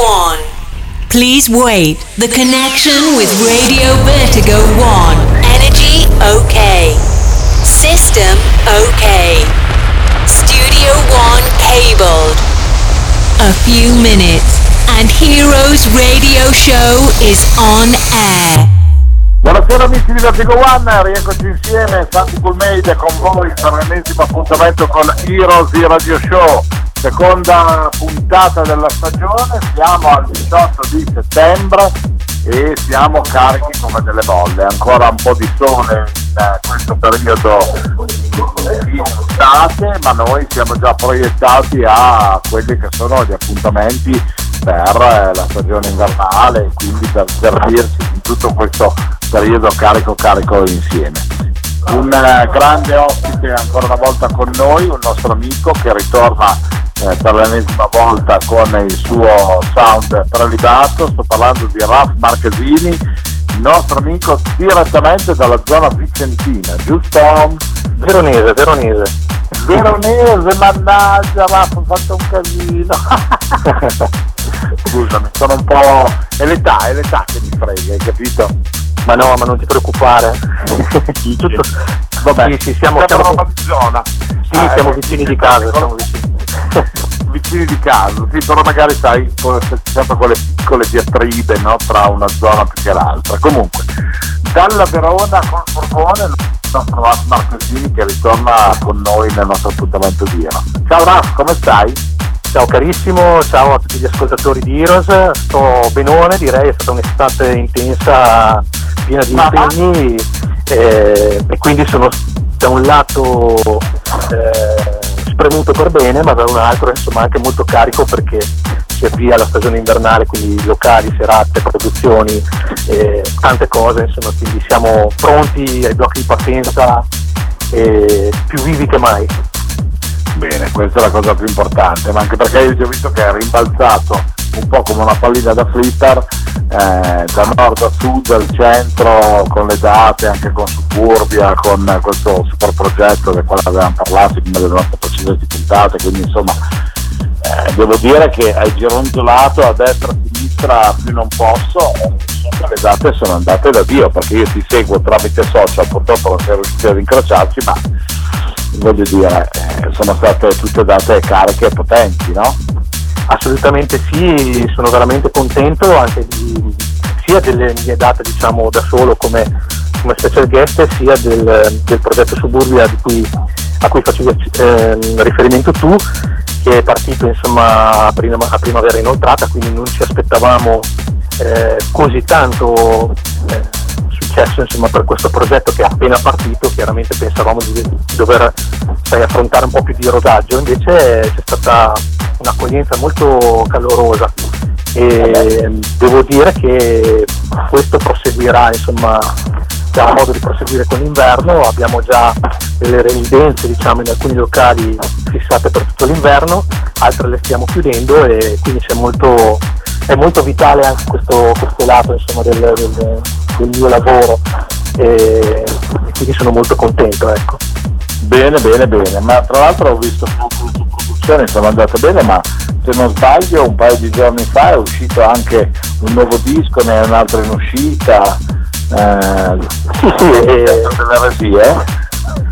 1. Please wait. The connection with Radio Vertigo 1. Energy okay. System okay. Studio 1 cabled. A few minutes and Heroes Radio Show is on air. Buonasera amici di Vertigo One, rieccoci insieme, Santi Pulmeide con voi per l'ennesimo appuntamento con Heroes Radio Show, seconda puntata della stagione, siamo al 18 di settembre e siamo carichi come delle bolle, ancora un po' di sole in eh, questo periodo di estate, ma noi siamo già proiettati a quelli che sono gli appuntamenti per eh, la stagione invernale e quindi per servirsi in tutto questo periodo carico carico insieme. Un eh, grande ospite ancora una volta con noi, un nostro amico che ritorna eh, per l'ennesima volta con il suo sound prelibato, sto parlando di Raf Marchesini, il nostro amico direttamente dalla zona vicentina, giusto? Veronese, veronese. Veronese, mannaggia, Raf, ho fatto un casino. Scusami, sono un po'... è l'età, è l'età che mi frega, hai capito? Ma no, ma non ti preoccupare. Tutto... Vabbè, Sì, sì, siamo, siamo siamo, zona. sì, Ah, siamo eh, vicini di casa, siamo vicini. vicini di casa, sì, però magari sai, sempre quelle piccole diatribe no? tra una zona più che l'altra. Comunque, dalla Verona col furgone il nostro Raf Marchesini che ritorna con noi nel nostro appuntamento di Ero. Ciao Raf, come stai? Ciao carissimo, ciao a tutti gli ascoltatori di Heroes, sto benone, direi è stata un'estate intensa, piena di impegni eh, e quindi sono da un lato eh, spremuto per bene, ma da un altro insomma anche molto carico perché si avvia la stagione invernale, quindi locali, serate, produzioni, eh, tante cose, insomma, quindi siamo pronti ai blocchi di partenza e più vivi che mai. Bene, questa è la cosa più importante, ma anche perché io ho visto che è rimbalzato un po' come una pallina da flipper eh, da nord a sud, al centro, con le date, anche con Suburbia, con questo super progetto del quale avevamo parlato una delle nostre precedenti puntate, quindi insomma eh, devo dire che hai gironzolato a destra e a sinistra più non posso, eh, le date sono andate da Dio, perché io ti seguo tramite social, purtroppo non siamo riusciti ad incrociarci, ma voglio dire, eh, sono state tutte date cariche e potenti, no? Assolutamente sì, sono veramente contento anche di, sia delle mie date diciamo da solo come, come special guest sia del, del progetto Suburbia cui, a cui facevi ehm, riferimento tu che è partito insomma a, prima- a primavera inoltrata quindi non ci aspettavamo eh, così tanto eh, successo insomma, per questo progetto che è appena partito, chiaramente pensavamo di dover sai, affrontare un po' più di rodaggio, invece c'è stata un'accoglienza molto calorosa. E devo dire che questo proseguirà, insomma, sarà modo di proseguire con l'inverno, abbiamo già delle residenze diciamo, in alcuni locali fissate per tutto l'inverno, altre le stiamo chiudendo e quindi c'è molto, è molto vitale anche questo, questo lato insomma, del, del- del mio lavoro e, quindi sono molto contento. Ecco. Bene, bene, bene, ma tra l'altro ho visto che le tue produzioni sono andate bene, ma se non sbaglio un paio di giorni fa è uscito anche un nuovo disco, ne è un altro in uscita, eh, Sì, sì, e- delle eresie,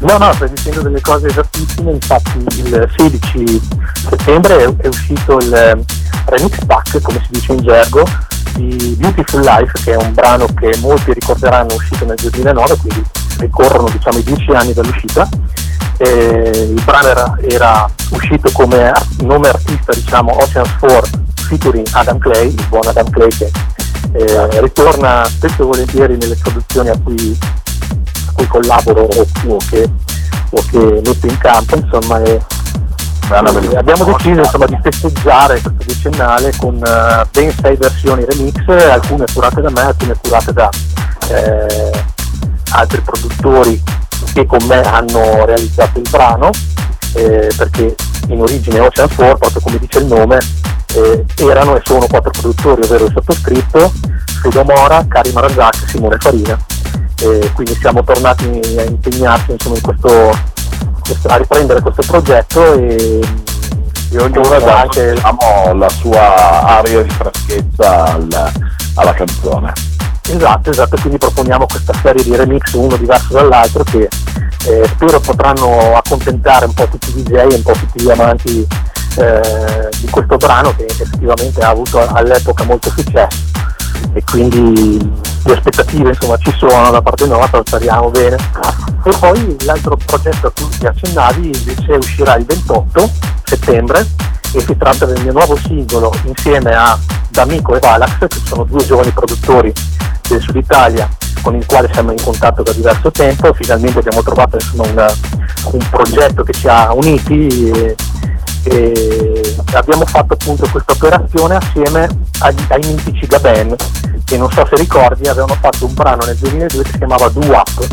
No, no, stai dicendo delle cose esattissime, infatti il 16 settembre è, uscito il eh, remix pack, come si dice in gergo, di Beautiful Life, che è un brano che molti ricorderanno uscito nel 2009, quindi ricorrono diciamo i 10 anni dall'uscita. Eh, il brano era, era uscito come nome artista, diciamo, Oceans 4 featuring Adam Clay, il buon Adam Clay che eh, ritorna spesso e volentieri nelle produzioni a cui cui collaboro o, che, o che metto in campo, insomma, e, e abbiamo deciso insomma, di festeggiare questo decennale con eh, ben sei versioni remix, alcune curate da me, alcune curate da eh, altri produttori che con me hanno realizzato il brano, eh, perché in origine Ocean 4, proprio come dice il nome, eh, erano e sono quattro produttori, ovvero il sottoscritto, Fredo Mora, Karim Razak e Simone Farina. E quindi siamo tornati a impegnarci insomma, in questo, a riprendere questo progetto e e ognuno dà anche diciamo, la sua aria di freschezza al, alla canzone. Esatto, esatto, quindi proponiamo questa serie di remix uno diverso dall'altro che eh, spero potranno accontentare un po' tutti i DJ e un po' tutti gli amanti eh, di questo brano che effettivamente ha avuto all'epoca molto successo e quindi le aspettative insomma ci sono da parte nostra, speriamo bene. E poi l'altro progetto a cui ti accennavi invece uscirà il 28 settembre e si tratta del mio nuovo singolo insieme a D'Amico e Valax che sono due giovani produttori del Sud Italia con il quale siamo in contatto da diverso tempo, finalmente abbiamo trovato insomma, una, un progetto che ci ha uniti e, e abbiamo fatto appunto questa operazione assieme agli, ai mitici Gaben che non so se ricordi avevano fatto un brano nel 2002 che si chiamava Do Up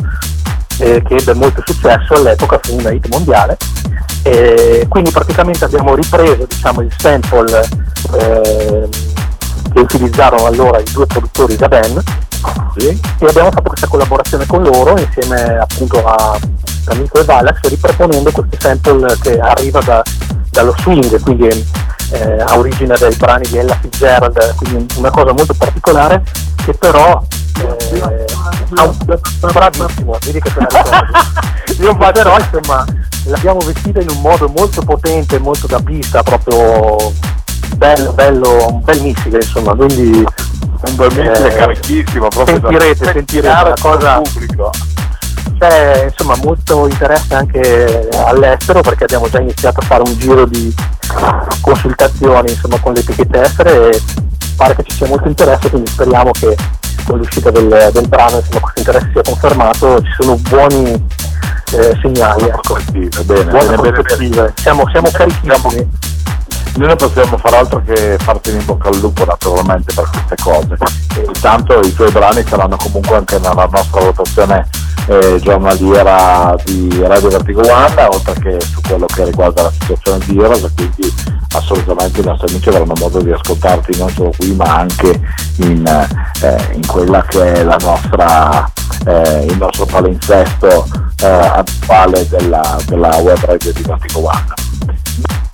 eh, che ebbe molto successo all'epoca fu una hit mondiale. E quindi praticamente abbiamo ripreso diciamo, il sample eh, che utilizzarono allora i due produttori da Ben sì. e abbiamo fatto questa collaborazione con loro insieme appunto a Amico e Valax riproponendo questo sample che arriva da, dallo swing quindi eh, ha origine dai brani di Ella Fitzgerald quindi una cosa molto particolare che però eh, ha un, bravissimo vedi che te la ricordi io però insomma l'abbiamo vestita in un modo molto potente molto da pista proprio bello, bello un bel missile insomma quindi un bel missile eh, carichissimo proprio sentirete, sentirete una cosa pubblico c'è insomma molto interesse anche all'estero perché abbiamo già iniziato a fare un giro di consultazioni insomma, con le etichette estere e pare che ci sia molto interesse quindi speriamo che con l'uscita del, del brano insomma, questo interesse sia confermato ci sono buoni eh, segnali ecco. bene, bene, bene, bene. Siamo, siamo carichissimi noi non possiamo far altro che farti in bocca al lupo naturalmente per queste cose. Intanto i tuoi brani saranno comunque anche nella nostra votazione eh, giornaliera di Radio Vertigo One oltre che su quello che riguarda la situazione di Heroes quindi assolutamente i nostri amici avranno modo di ascoltarti non solo qui ma anche in, eh, in quella che è la nostra, eh, il nostro palinsesto eh, attuale della, della web radio di Vertigo One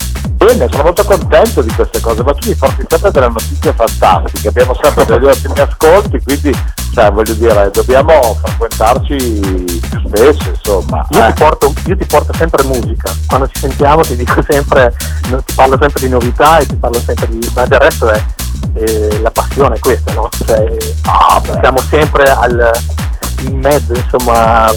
Bene, sono molto contento di queste cose, ma tu mi porti sempre delle notizie fantastiche, abbiamo sempre degli ottimi ascolti, quindi cioè, voglio dire, dobbiamo frequentarci più spesso, insomma. Io, eh. ti porto, io, ti porto, sempre musica, quando ci sentiamo ti dico sempre, ti parlo sempre di novità e ti parlo sempre di. ma del resto è eh, la passione questa, no? Cioè, ah, siamo sempre al, in mezzo, insomma,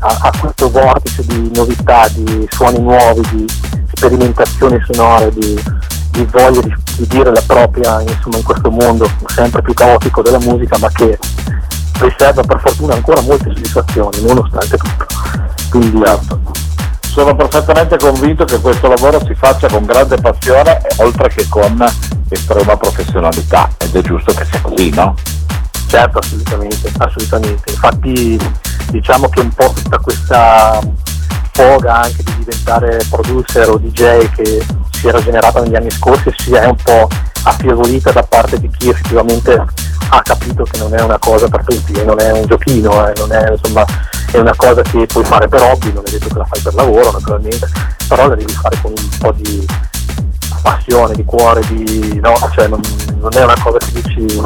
a, a questo vortice di novità, di suoni nuovi, di sperimentazioni sonore, di, di voglia di, di, dire la propria insomma, in questo mondo sempre più caotico della musica, ma che riserva per fortuna ancora molte soddisfazioni, nonostante tutto. Quindi, certo. Sono perfettamente convinto che questo lavoro si faccia con grande passione oltre che con estrema professionalità ed è giusto che sia così, no? Certo, assolutamente, assolutamente. Infatti diciamo che un po' tutta questa foga anche di diventare producer o DJ che si era generata negli anni scorsi si è un po' affievolita da parte di chi effettivamente ha capito che non è una cosa per tutti e non è un giochino, eh, è, insomma, è una cosa che puoi fare per hobby, non è detto che la fai per lavoro naturalmente, però la devi fare con un po' di passione, di cuore, di, no, cioè non, non è una cosa che dici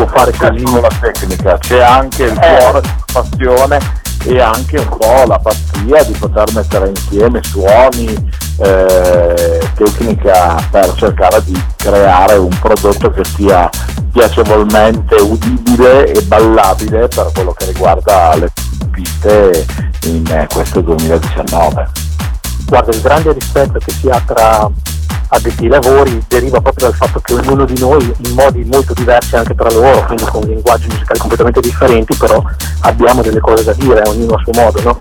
può fare. C'è la tecnica, c'è anche il eh. cuore, la passione e anche un po' la pazzia di poter mettere insieme suoni, eh, tecnica per cercare di creare un prodotto che sia piacevolmente udibile e ballabile per quello che riguarda le piste in eh, questo 2019. Guarda, il grande rispetto che si ha tra addetti ai lavori deriva proprio dal fatto che ognuno di noi in modi molto diversi anche tra loro, quindi con linguaggi musicali completamente differenti, però abbiamo delle cose da dire, ognuno a suo modo, no?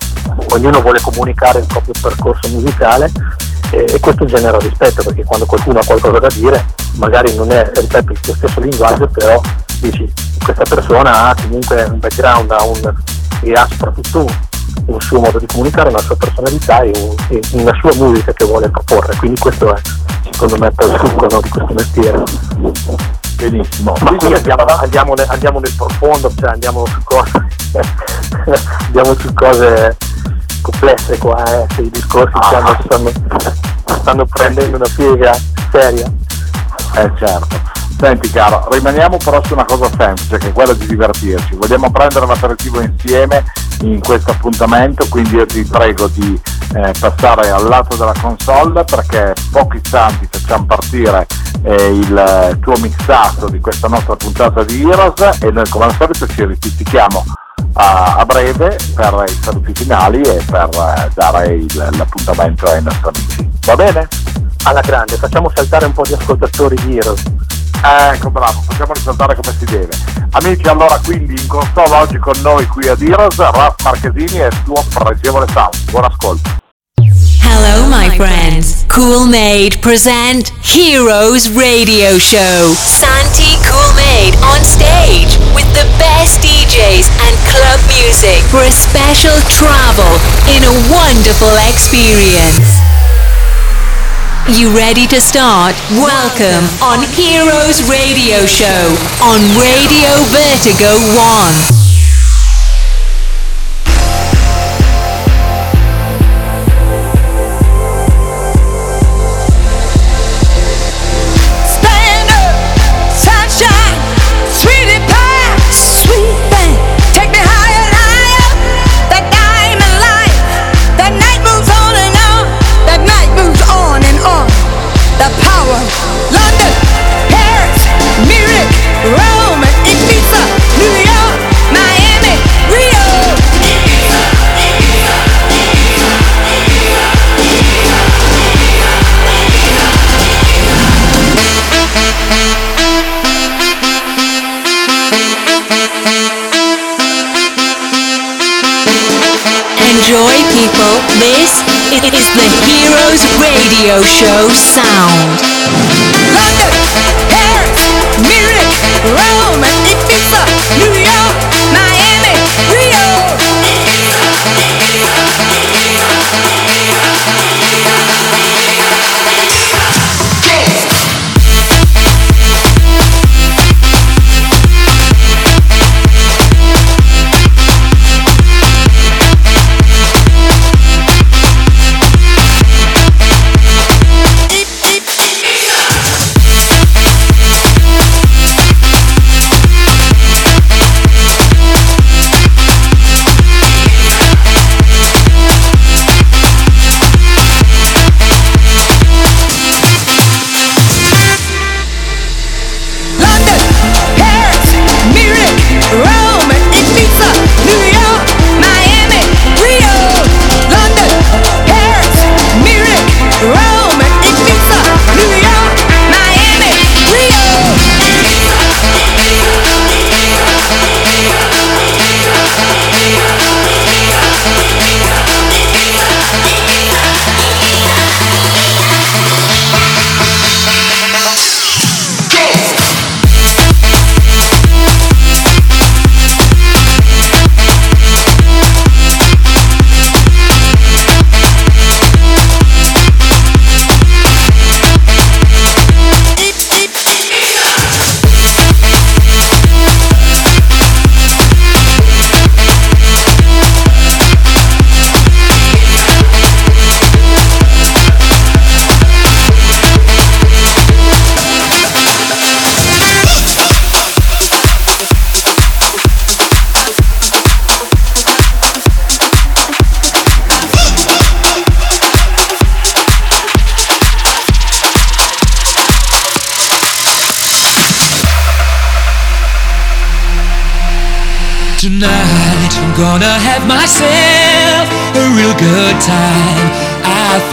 ognuno vuole comunicare il proprio percorso musicale e, e, questo genera rispetto perché quando qualcuno ha qualcosa da dire magari non è, ripeto, il tuo stesso linguaggio, però dici questa persona ha comunque un background, ha un, e ha soprattutto un suo modo di comunicare, una sua personalità e, un, e una sua musica che vuole proporre, quindi questo è secondo me il succo no, di questo mestiere. Benissimo. Ma qui andiamo, andiamo, nel, andiamo, nel profondo, cioè andiamo su cose, andiamo su cose complesse qua, eh, se i discorsi ah. stanno, stanno, stanno prendendo una piega seria. Eh certo. Senti caro, rimaniamo però su una cosa semplice che è quella di divertirci. Vogliamo prendere l'aperitivo insieme in questo appuntamento, quindi io ti prego di eh, passare al lato della console perché pochi istanti facciamo partire eh, il tuo mixato di questa nostra puntata di Heroes e noi come al solito ci ripetiamo a, a, breve per i saluti finali e per eh, dare il, l'appuntamento ai nostri amici. Va bene? Alla grande, facciamo saltare un po' di ascoltatori di Heroes. Ecco bravo, facciamo risaltare come si deve. Amici, allora quindi in console oggi con noi qui a Heroes, Raf Marchesini e il suo pregevole sound. Buon ascolto. Hello, my friends. Cool Made present Heroes Radio Show. Santi Cool Made on stage with the best DJs and club music for a special travel in a wonderful experience. You ready to start? Welcome on Heroes Radio Show on Radio Vertigo 1. Show sound.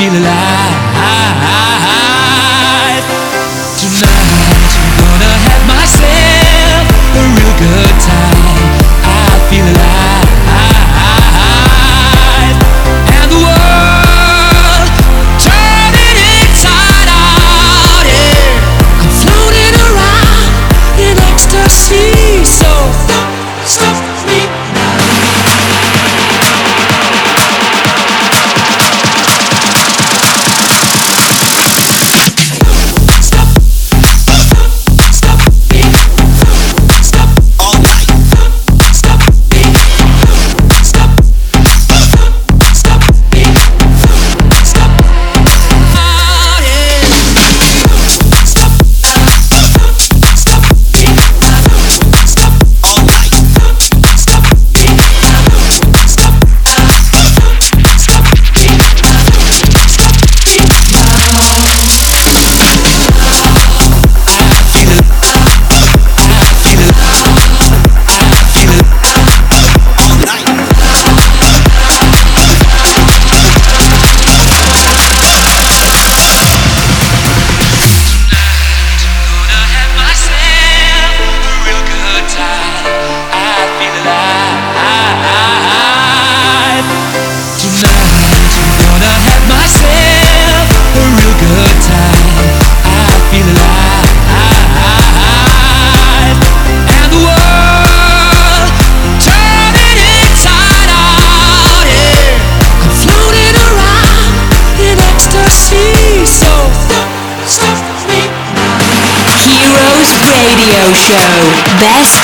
Feel alive.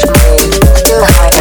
Music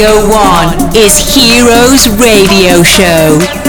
Vertigo 1 is Heroes Radio Show.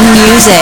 Music.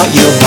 about you.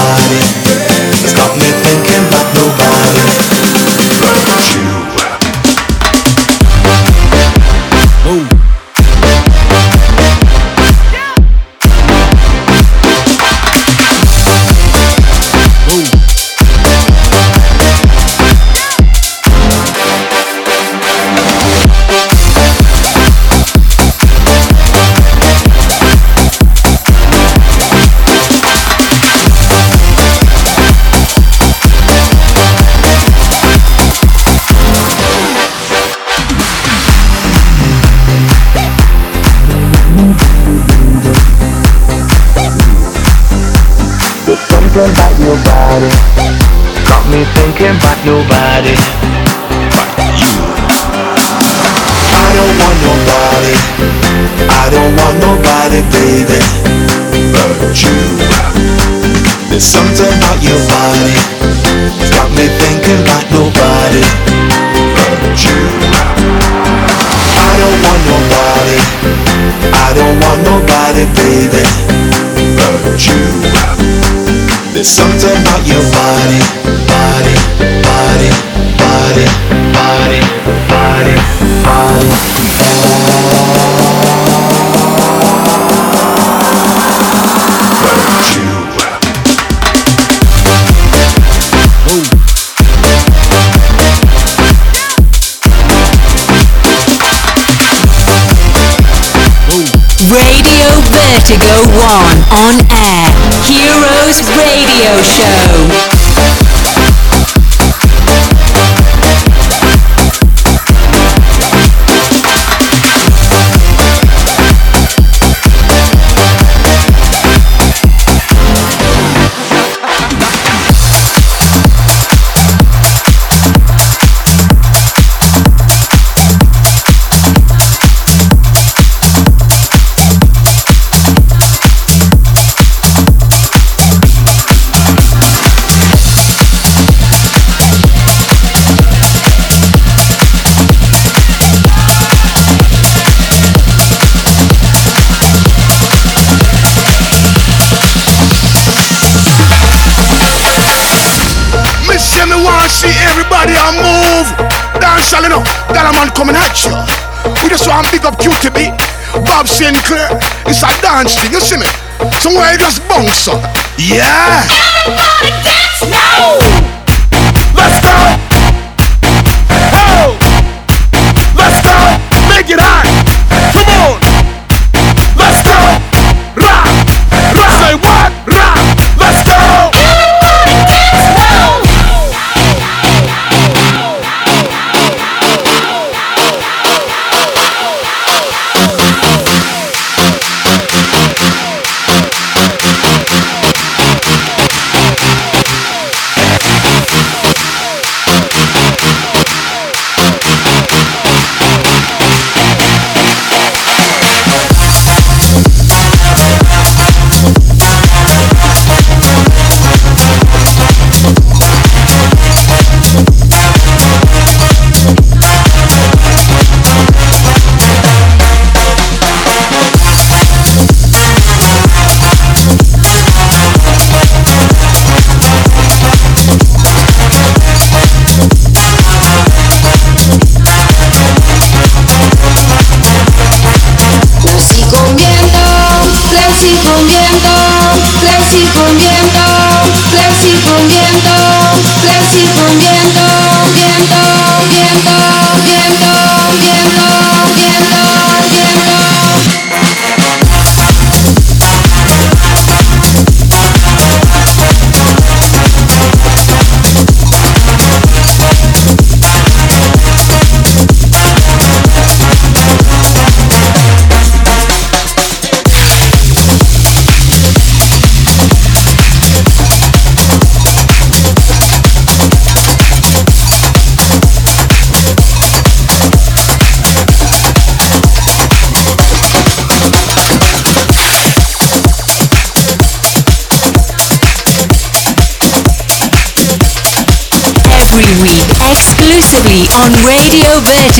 Big up QTB, Bob Sinclair. It's a dance thing, you see me? Somewhere you just bounce up. Yeah. Everybody dance now.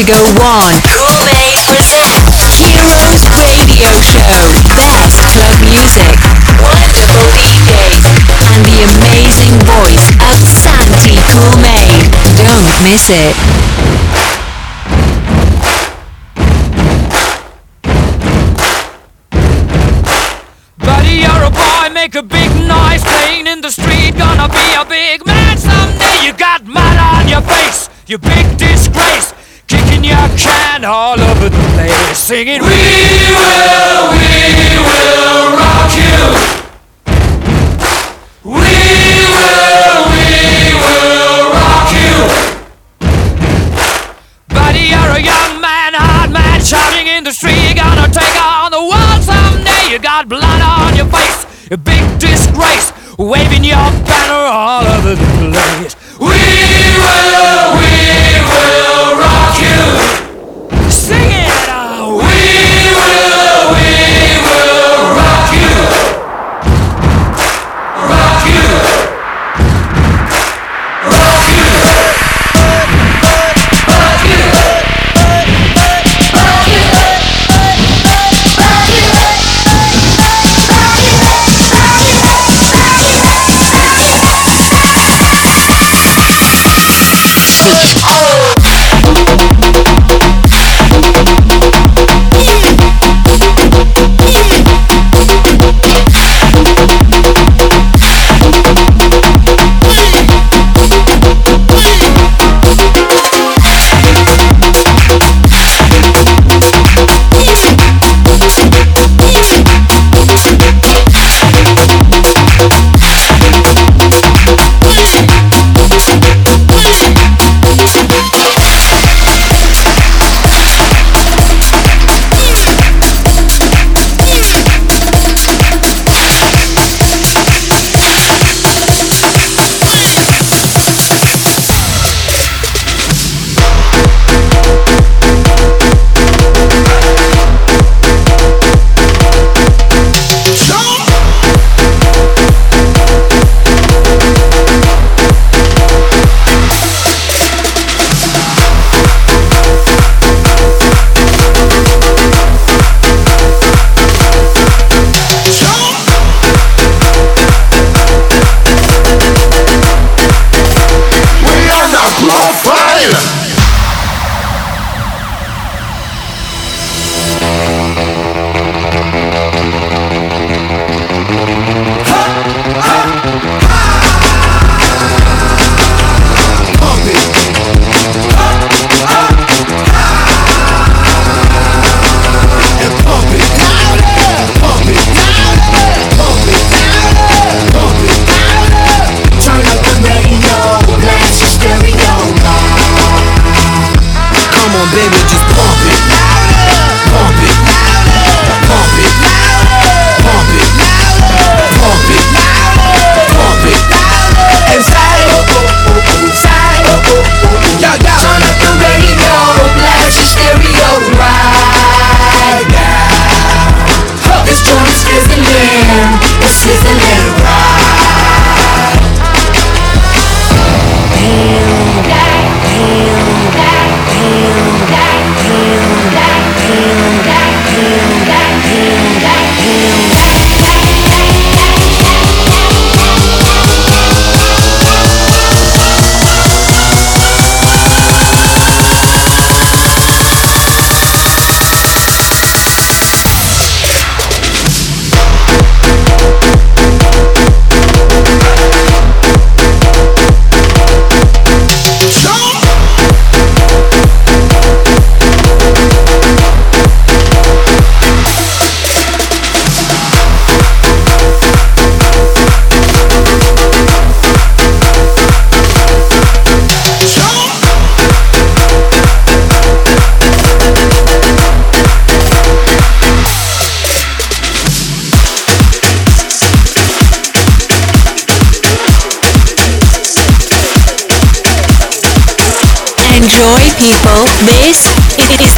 Vertigo 1. Cool Maze present Heroes Radio Show. Best club music, wonderful DJs, and the amazing voice of Santi Cool Maid. Don't miss it. Singing, We will, we will rock you. We will, we will rock you. Buddy, you're a young man, hard man, shouting in the street. You're gonna take on the world someday. You got blood on your face, a big disgrace, waving your banner all over the place. We will, we will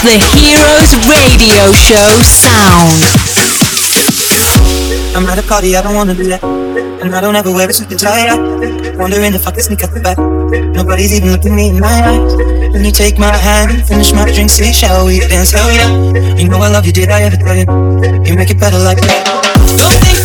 the Heroes Radio Show sound. I'm at a party, I don't wanna do that. And I don't ever wear a suit and tie. Wondering if I can sneak out the back. Nobody's even looking me in my eyes. When you take my hand, finish my drink, say, shall we dance? Hell yeah. You know I love you, did I ever tell you? You make it better like that. Don't think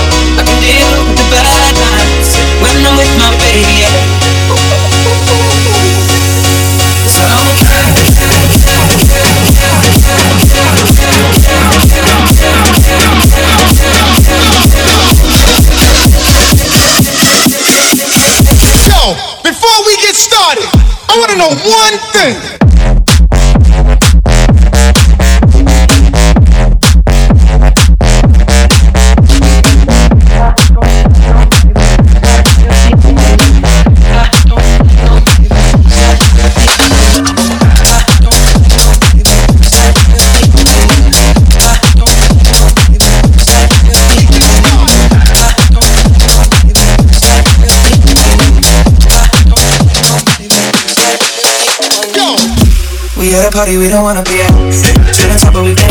I want to know one thing. At a party we don't wanna be at. To the top, but we can't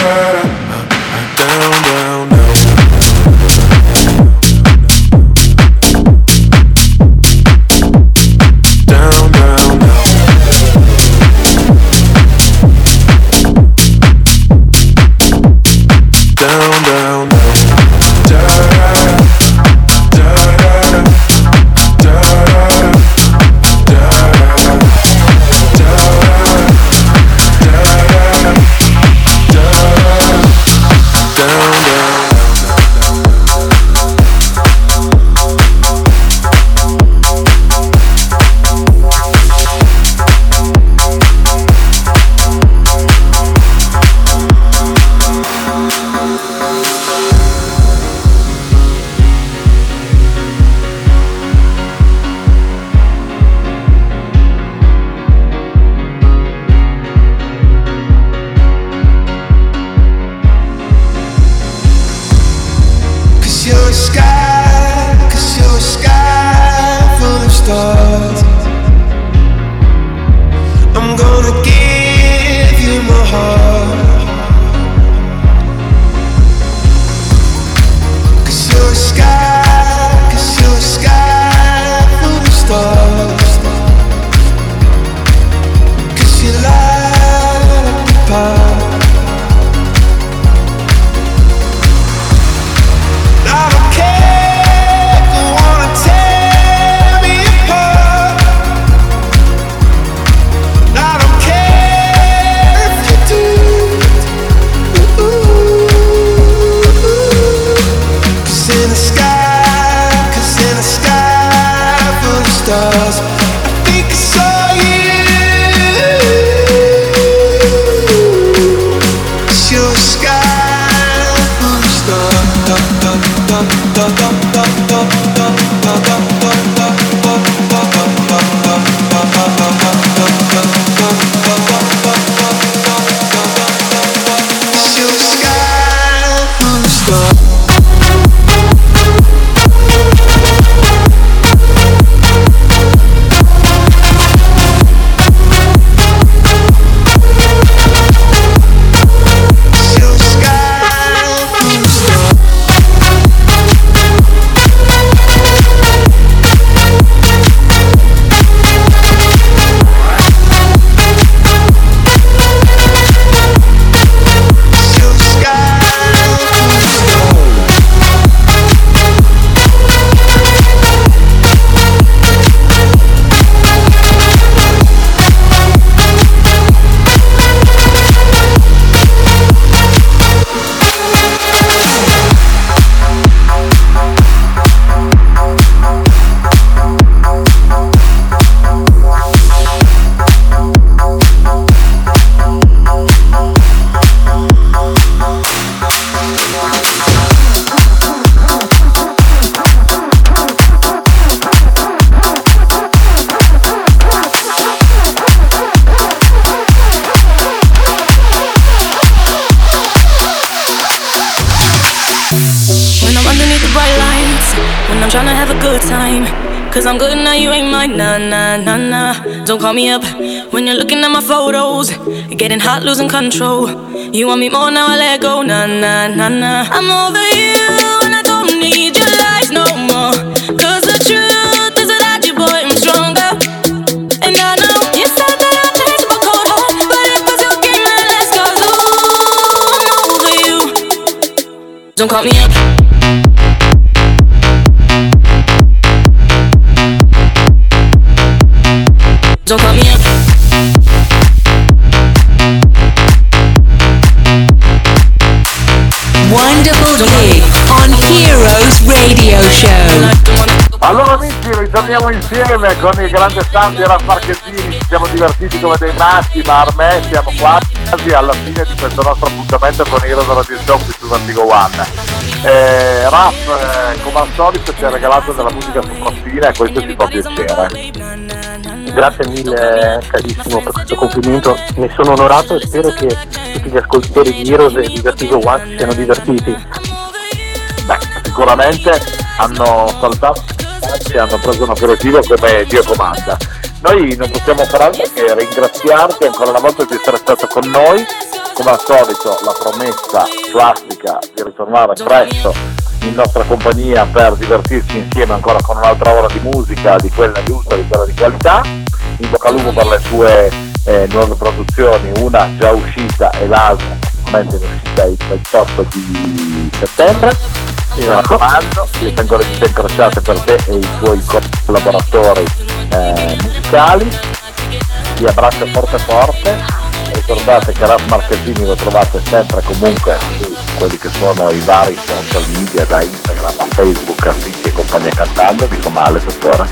up when you're looking at my photos. Getting hot, losing control. You want me more now, I let go, nah, nah, nah, nah. I'm over you, and I don't need your lies no more. Cause the truth is that you, boy, I'm stronger. And I know you said that I'd change my cold heart, but it was your game and let's go. I'm over you. Don't call me up. Me up. Wonderful gig on Heroes Radio Show. Allora amici, ritorniamo insieme con il grande Santi e Raf Marchettini, siamo divertiti come dei matti, ma ormai siamo quasi alla fine di questo nostro appuntamento con Heroes Radio Show qui su Antigo One. Eh, Raf, eh, come al solito ci ha regalato della musica sopraffina e questo ci fa piacere. Grazie mille carissimo per questo complimento, ne sono onorato e spero che tutti gli ascoltatori di Heroes e di Vertigo One si siano divertiti. Beh, sicuramente hanno saltato e hanno preso un aperitivo come Dio comanda. Noi non possiamo fare altro che ringraziarti ancora una volta di essere stato con noi, come al solito la promessa classica di ritornare presto in nostra compagnia per divertirci insieme ancora con un'altra ora di musica, di quella giusta, di quella di qualità. In bocca al lupo per le sue eh, nuove produzioni, una già uscita e l'altra sicuramente in uscita il 28 di settembre. Mi raccomando, le le dita incrociate per te e i tuoi collaboratori eh, musicali. Vi abbraccio forte forte. Ricordate che Raf Marchettini lo trovate sempre comunque su quelli che sono i vari social media da Instagram a Facebook, a Fitty e compagnia cantando, dico male dottore.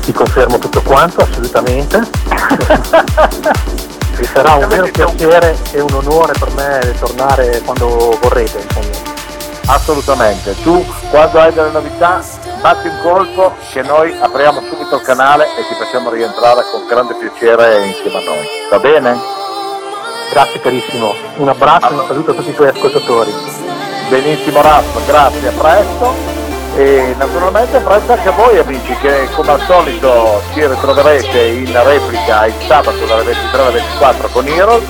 Ti confermo tutto quanto, assolutamente. Mi sarà un vero piacere e un onore per me tornare quando vorrete, insomma. Assolutamente, tu quando hai delle novità batti un colpo che noi apriamo subito il canale e ti facciamo rientrare con grande piacere insieme a noi. Va bene? Grazie carissimo, un abbraccio e un saluto a tutti i tuoi ascoltatori. Benissimo Raff, grazie, a presto. E naturalmente presto anche a voi amici che come al solito ci ritroverete in replica il sabato dalle 23 alle 24 con Heroes,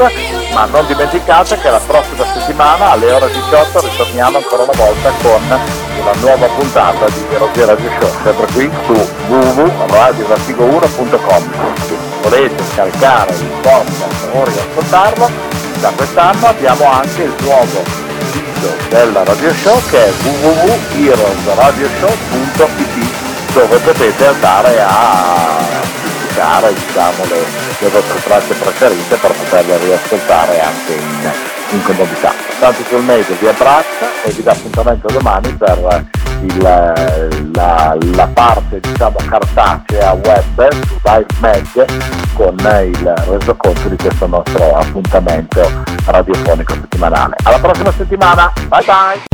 ma non dimenticate che la prossima settimana alle ore 18 ritorniamo ancora una volta con una nuova puntata di Heroes Radio Show, sempre qui su www.radiovertigo1.com. Volete scaricare il podcast o riascoltarlo, da quest'anno abbiamo anche il nuovo sito del Radio Show che è www.heroesradioshow.it dove potete andare a pubblicare diciamo, le, le vostre tracce preferite per poterle riascoltare anche in, in comodità. Tanto sul medio vi abbraccia e vi dà appuntamento domani per il, la, la, parte diciamo cartacea web su Live con il resoconto di questo nostro appuntamento radiofonico settimanale. Alla prossima settimana, bye bye!